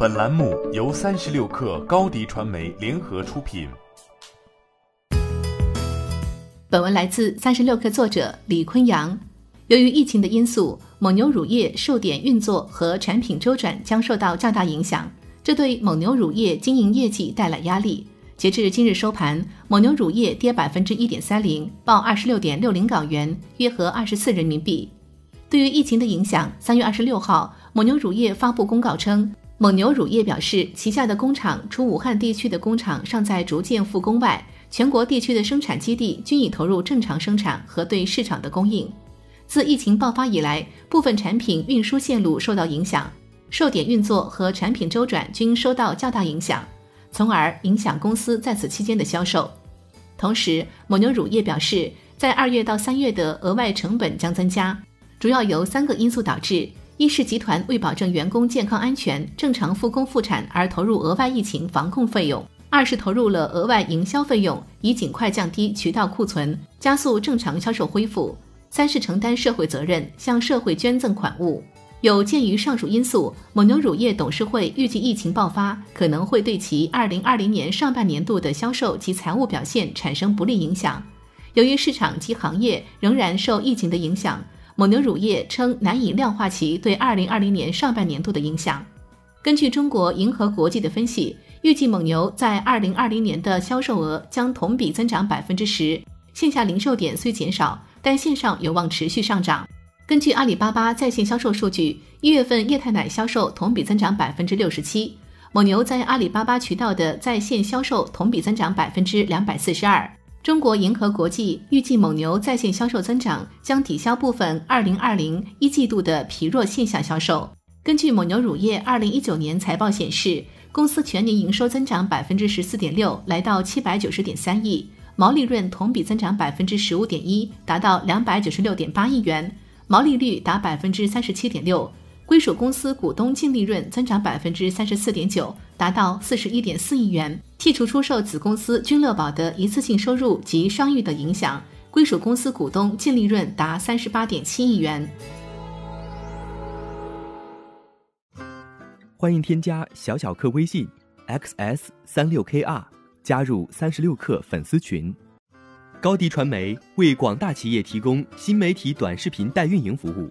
本栏目由三十六氪高低传媒联合出品。本文来自三十六氪作者李坤阳。由于疫情的因素，蒙牛乳业售点运作和产品周转将受到较大影响，这对蒙牛乳业经营业绩带来压力。截至今日收盘，蒙牛乳业跌百分之一点三零，报二十六点六零港元，约合二十四人民币。对于疫情的影响，三月二十六号，蒙牛乳业发布公告称，蒙牛乳业表示，旗下的工厂除武汉地区的工厂尚在逐渐复工外，全国地区的生产基地均已投入正常生产和对市场的供应。自疫情爆发以来，部分产品运输线路受到影响，售点运作和产品周转均受到较大影响。从而影响公司在此期间的销售。同时，蒙牛乳业表示，在二月到三月的额外成本将增加，主要由三个因素导致：一是集团为保证员工健康安全、正常复工复产而投入额外疫情防控费用；二是投入了额外营销费用，以尽快降低渠道库存，加速正常销售恢复；三是承担社会责任，向社会捐赠款物。有鉴于上述因素，蒙牛乳业董事会预计疫情爆发可能会对其二零二零年上半年度的销售及财务表现产生不利影响。由于市场及行业仍然受疫情的影响，蒙牛乳业称难以量化其对二零二零年上半年度的影响。根据中国银河国际的分析，预计蒙牛在二零二零年的销售额将同比增长百分之十，线下零售点虽减少，但线上有望持续上涨。根据阿里巴巴在线销售数据，一月份液态奶销售同比增长百分之六十七。蒙牛在阿里巴巴渠道的在线销售同比增长百分之两百四十二。中国银河国际预计，蒙牛在线销售增长将抵消部分二零二零一季度的疲弱线下销售。根据蒙牛乳业二零一九年财报显示，公司全年营收增长百分之十四点六，来到七百九十点三亿，毛利润同比增长百分之十五点一，达到两百九十六点八亿元。毛利率达百分之三十七点六，归属公司股东净利润增长百分之三十四点九，达到四十一点四亿元。剔除出售子公司君乐宝的一次性收入及商誉的影响，归属公司股东净利润达三十八点七亿元。欢迎添加小小客微信 xs 三六 kr，加入三十六课粉丝群。高迪传媒为广大企业提供新媒体短视频代运营服务，